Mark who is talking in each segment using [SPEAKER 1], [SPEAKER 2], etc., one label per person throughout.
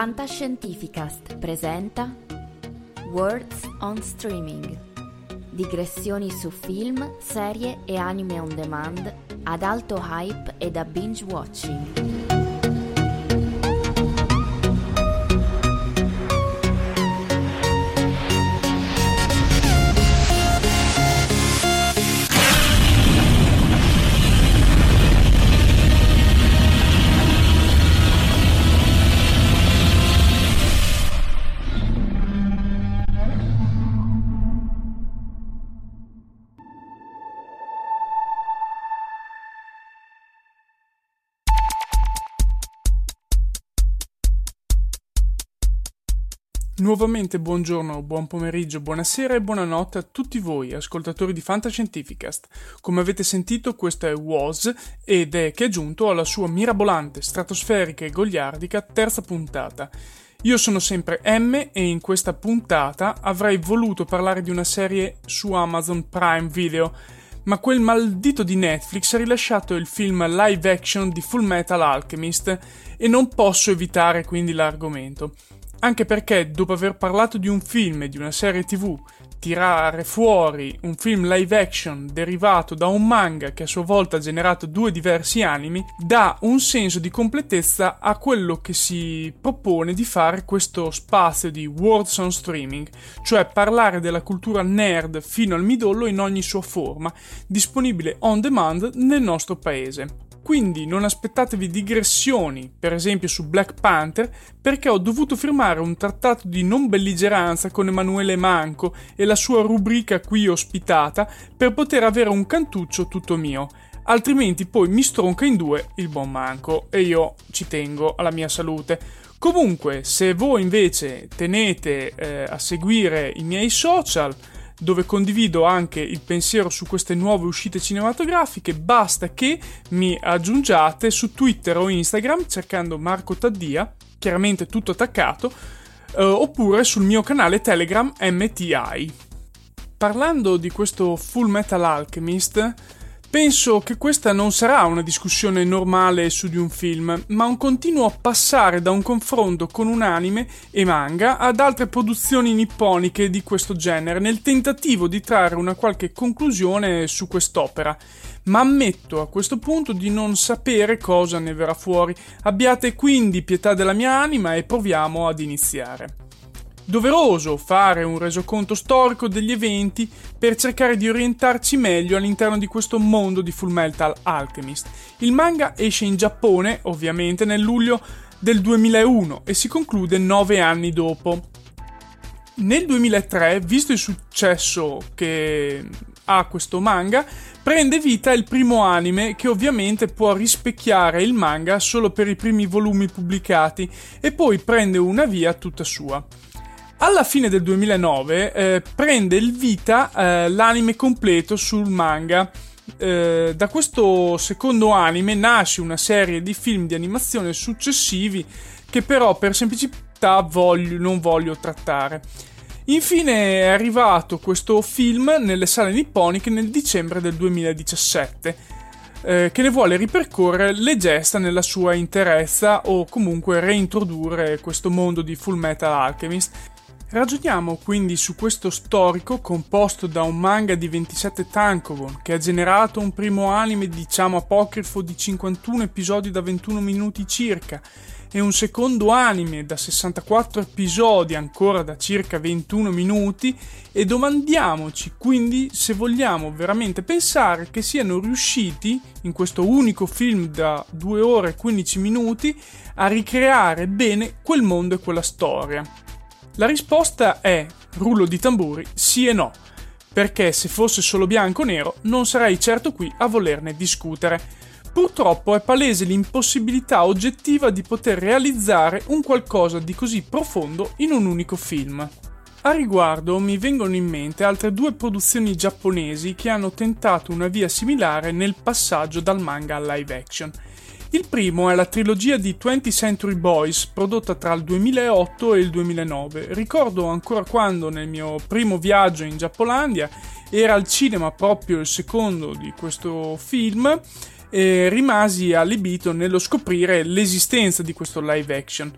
[SPEAKER 1] Fantascientificast presenta Words on Streaming. Digressioni su film, serie e anime on demand ad alto hype e da binge watching.
[SPEAKER 2] Nuovamente buongiorno, buon pomeriggio, buonasera e buonanotte a tutti voi, ascoltatori di Fantascientificast. Come avete sentito, questo è Was ed è che è giunto alla sua mirabolante, stratosferica e goliardica terza puntata. Io sono sempre M e in questa puntata avrei voluto parlare di una serie su Amazon Prime Video, ma quel maldito di Netflix ha rilasciato il film live action di Full Metal Alchemist e non posso evitare quindi l'argomento. Anche perché dopo aver parlato di un film e di una serie tv, tirare fuori un film live action derivato da un manga che a sua volta ha generato due diversi anime dà un senso di completezza a quello che si propone di fare questo spazio di Words on Streaming, cioè parlare della cultura nerd fino al midollo in ogni sua forma, disponibile on demand nel nostro paese. Quindi non aspettatevi digressioni, per esempio su Black Panther, perché ho dovuto firmare un trattato di non belligeranza con Emanuele Manco e la sua rubrica qui ospitata per poter avere un cantuccio tutto mio. Altrimenti poi mi stronca in due il buon Manco e io ci tengo alla mia salute. Comunque, se voi invece tenete eh, a seguire i miei social, dove condivido anche il pensiero su queste nuove uscite cinematografiche, basta che mi aggiungiate su Twitter o Instagram cercando Marco Taddia, chiaramente tutto attaccato, eh, oppure sul mio canale Telegram MTI. Parlando di questo Full Metal Alchemist, Penso che questa non sarà una discussione normale su di un film, ma un continuo passare da un confronto con un anime e manga ad altre produzioni nipponiche di questo genere, nel tentativo di trarre una qualche conclusione su quest'opera. ma ammetto a questo punto di non sapere cosa ne verrà fuori. Abbiate quindi pietà della mia anima e proviamo ad iniziare. Doveroso fare un resoconto storico degli eventi per cercare di orientarci meglio all'interno di questo mondo di Full Metal Alchemist. Il manga esce in Giappone, ovviamente, nel luglio del 2001 e si conclude nove anni dopo. Nel 2003, visto il successo che ha questo manga, prende vita il primo anime che ovviamente può rispecchiare il manga solo per i primi volumi pubblicati e poi prende una via tutta sua. Alla fine del 2009 eh, prende il vita eh, l'anime completo sul manga. Eh, da questo secondo anime nasce una serie di film di animazione successivi che però per semplicità voglio, non voglio trattare. Infine è arrivato questo film nelle sale nipponiche nel dicembre del 2017, eh, che ne vuole ripercorrere le gesta nella sua interezza o comunque reintrodurre questo mondo di Full Metal Alchemist Ragioniamo quindi su questo storico composto da un manga di 27 tankobon che ha generato un primo anime diciamo apocrifo di 51 episodi da 21 minuti circa e un secondo anime da 64 episodi ancora da circa 21 minuti e domandiamoci quindi se vogliamo veramente pensare che siano riusciti in questo unico film da 2 ore e 15 minuti a ricreare bene quel mondo e quella storia. La risposta è, rullo di tamburi, sì e no, perché se fosse solo bianco o nero non sarei certo qui a volerne discutere. Purtroppo è palese l'impossibilità oggettiva di poter realizzare un qualcosa di così profondo in un unico film. A riguardo mi vengono in mente altre due produzioni giapponesi che hanno tentato una via similare nel passaggio dal manga al live action. Il primo è la trilogia di 20th Century Boys prodotta tra il 2008 e il 2009. Ricordo ancora quando nel mio primo viaggio in Giappolandia era al cinema proprio il secondo di questo film e rimasi allibito nello scoprire l'esistenza di questo live action.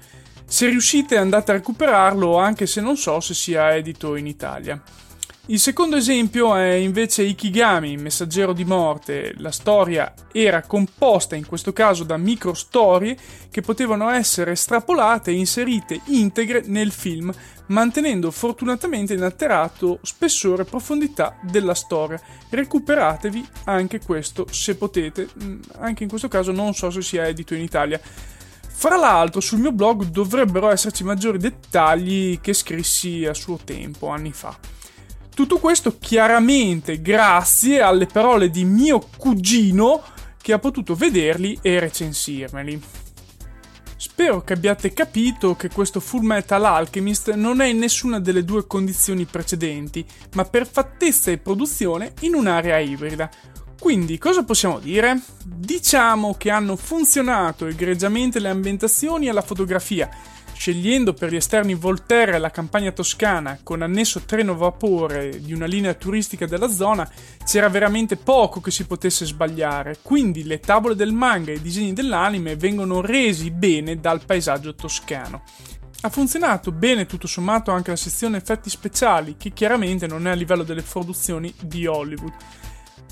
[SPEAKER 2] Se riuscite andate a recuperarlo anche se non so se sia edito in Italia. Il secondo esempio è invece Ikigami, Messaggero di morte. La storia era composta in questo caso da micro storie che potevano essere estrapolate e inserite integre nel film, mantenendo fortunatamente inalterato spessore e profondità della storia. Recuperatevi anche questo se potete, mm, anche in questo caso non so se sia edito in Italia. Fra l'altro sul mio blog dovrebbero esserci maggiori dettagli che scrissi a suo tempo, anni fa. Tutto questo chiaramente grazie alle parole di mio cugino che ha potuto vederli e recensirmeli. Spero che abbiate capito che questo Full Metal Alchemist non è in nessuna delle due condizioni precedenti, ma per fattezza e produzione in un'area ibrida. Quindi cosa possiamo dire? Diciamo che hanno funzionato egregiamente le ambientazioni e la fotografia, scegliendo per gli esterni Volterra e la campagna toscana con annesso treno vapore di una linea turistica della zona, c'era veramente poco che si potesse sbagliare, quindi le tavole del manga e i disegni dell'anime vengono resi bene dal paesaggio toscano. Ha funzionato bene tutto sommato anche la sezione effetti speciali, che chiaramente non è a livello delle produzioni di Hollywood.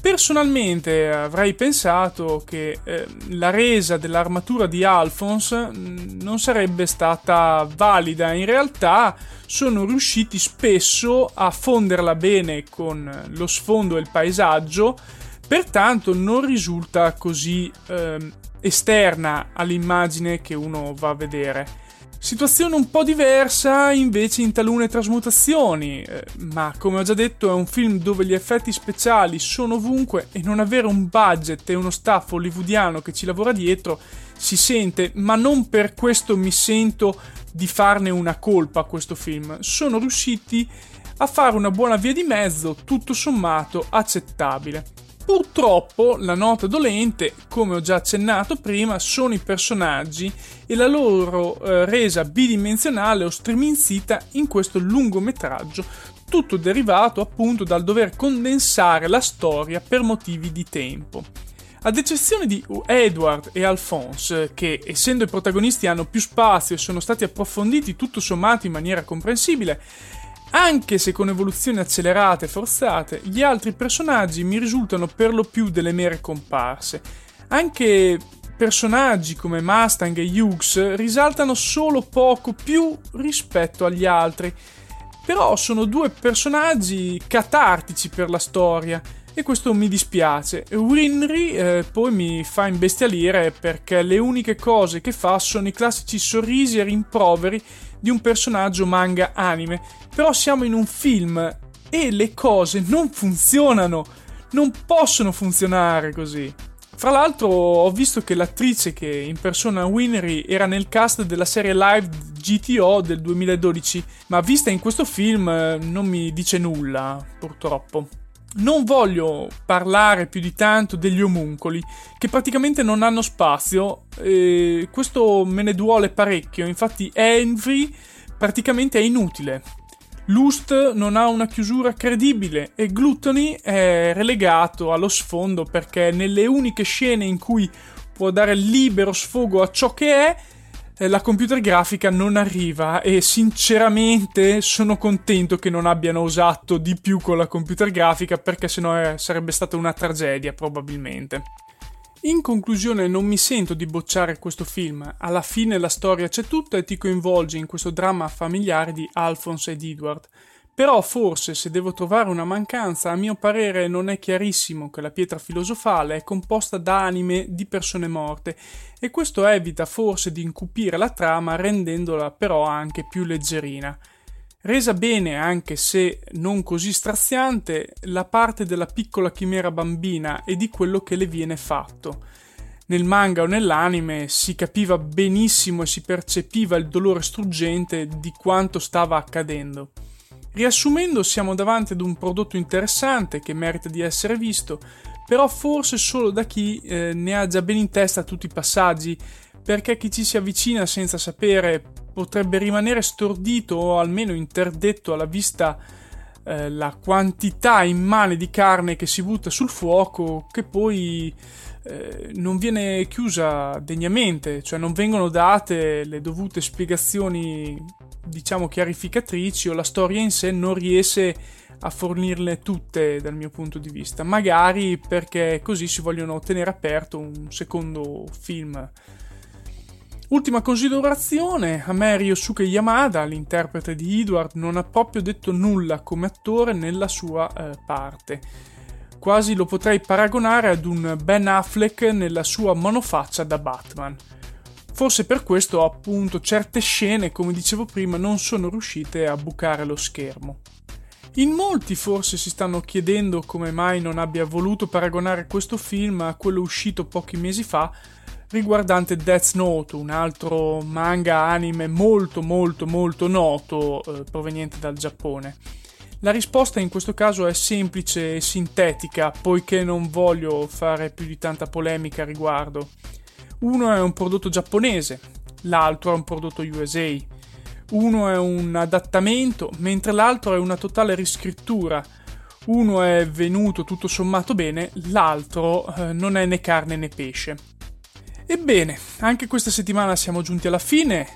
[SPEAKER 2] Personalmente avrei pensato che eh, la resa dell'armatura di Alphonse mm, non sarebbe stata valida, in realtà sono riusciti spesso a fonderla bene con lo sfondo e il paesaggio, pertanto non risulta così eh, esterna all'immagine che uno va a vedere. Situazione un po' diversa invece in talune trasmutazioni, eh, ma come ho già detto è un film dove gli effetti speciali sono ovunque e non avere un budget e uno staff hollywoodiano che ci lavora dietro si sente, ma non per questo mi sento di farne una colpa a questo film. Sono riusciti a fare una buona via di mezzo, tutto sommato accettabile. Purtroppo la nota dolente, come ho già accennato prima, sono i personaggi e la loro eh, resa bidimensionale o striminzita in questo lungometraggio, tutto derivato appunto dal dover condensare la storia per motivi di tempo. Ad eccezione di Edward e Alphonse, che essendo i protagonisti hanno più spazio e sono stati approfonditi tutto sommato in maniera comprensibile, Anche se con evoluzioni accelerate e forzate, gli altri personaggi mi risultano per lo più delle mere comparse. Anche personaggi come Mustang e Hughes risaltano solo poco più rispetto agli altri, però sono due personaggi catartici per la storia e questo mi dispiace. Winry eh, poi mi fa imbestialire perché le uniche cose che fa sono i classici sorrisi e rimproveri di un personaggio manga anime, però siamo in un film e le cose non funzionano, non possono funzionare così. Fra l'altro ho visto che l'attrice che impersona Winry era nel cast della serie live GTO del 2012, ma vista in questo film eh, non mi dice nulla, purtroppo. Non voglio parlare più di tanto degli omuncoli, che praticamente non hanno spazio, e questo me ne duole parecchio, infatti Envy praticamente è inutile. Lust non ha una chiusura credibile e Gluttony è relegato allo sfondo perché nelle uniche scene in cui può dare libero sfogo a ciò che è, eh, la computer grafica non arriva e sinceramente sono contento che non abbiano usato di più con la computer grafica perché sennò eh, sarebbe stata una tragedia probabilmente. In conclusione non mi sento di bocciare questo film, alla fine la storia c'è tutta e ti coinvolge in questo dramma familiare di Alphonse ed Edward. Però forse se devo trovare una mancanza, a mio parere non è chiarissimo che la pietra filosofale è composta da anime di persone morte e questo evita forse di incupire la trama rendendola però anche più leggerina. Resa bene, anche se non così straziante, la parte della piccola chimera bambina e di quello che le viene fatto. Nel manga o nell'anime si capiva benissimo e si percepiva il dolore struggente di quanto stava accadendo. Riassumendo, siamo davanti ad un prodotto interessante che merita di essere visto, però forse solo da chi eh, ne ha già ben in testa tutti i passaggi, perché chi ci si avvicina senza sapere potrebbe rimanere stordito o almeno interdetto alla vista eh, la quantità immane di carne che si butta sul fuoco che poi eh, non viene chiusa degnamente, cioè non vengono date le dovute spiegazioni diciamo chiarificatrici o la storia in sé non riesce a fornirle tutte dal mio punto di vista, magari perché così si vogliono tenere aperto un secondo film. Ultima considerazione, a me Yamada, l'interprete di Edward, non ha proprio detto nulla come attore nella sua eh, parte. Quasi lo potrei paragonare ad un Ben Affleck nella sua monofaccia da Batman. Forse per questo appunto certe scene, come dicevo prima, non sono riuscite a bucare lo schermo. In molti forse si stanno chiedendo come mai non abbia voluto paragonare questo film a quello uscito pochi mesi fa riguardante Death Note, un altro manga anime molto molto molto noto eh, proveniente dal Giappone. La risposta in questo caso è semplice e sintetica, poiché non voglio fare più di tanta polemica a riguardo. Uno è un prodotto giapponese, l'altro è un prodotto USA. Uno è un adattamento, mentre l'altro è una totale riscrittura. Uno è venuto tutto sommato bene, l'altro eh, non è né carne né pesce. Ebbene, anche questa settimana siamo giunti alla fine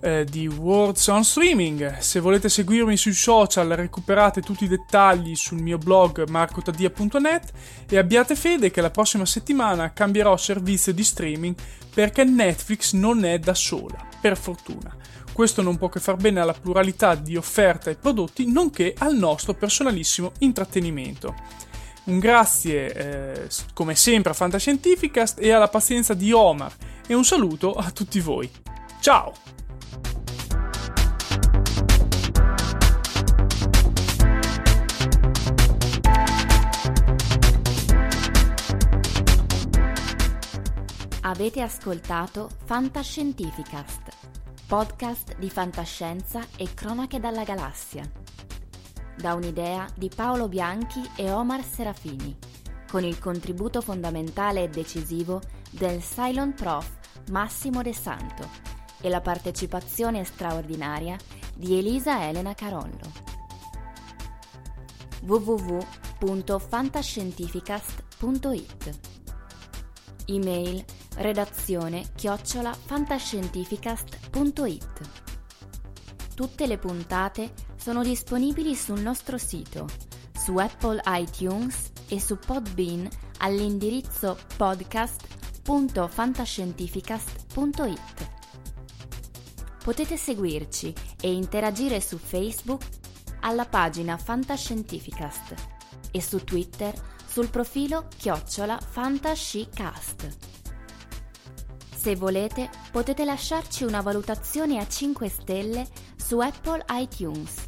[SPEAKER 2] eh, di Words on Streaming. Se volete seguirmi sui social recuperate tutti i dettagli sul mio blog marcotadia.net e abbiate fede che la prossima settimana cambierò servizio di streaming perché Netflix non è da sola, per fortuna. Questo non può che far bene alla pluralità di offerta e prodotti, nonché al nostro personalissimo intrattenimento. Un grazie eh, come sempre a Fantascientificast e alla pazienza di Omar e un saluto a tutti voi. Ciao!
[SPEAKER 1] Avete ascoltato Fantascientificast, podcast di fantascienza e cronache dalla galassia. Da un'idea di Paolo Bianchi e Omar Serafini, con il contributo fondamentale e decisivo del Cylon Prof Massimo De Santo e la partecipazione straordinaria di Elisa Elena Carollo. www.fantascientificast.it Email redazione chiocciola fantascientificast.it Tutte le puntate sono disponibili sul nostro sito, su Apple iTunes e su Podbean all'indirizzo podcast.fantascientificast.it. Potete seguirci e interagire su Facebook alla pagina Fantascientificast e su Twitter sul profilo chiocciola Fantascicast. Se volete potete lasciarci una valutazione a 5 stelle su Apple iTunes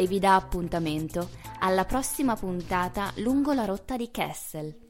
[SPEAKER 1] e vi dà appuntamento alla prossima puntata lungo la rotta di Kessel.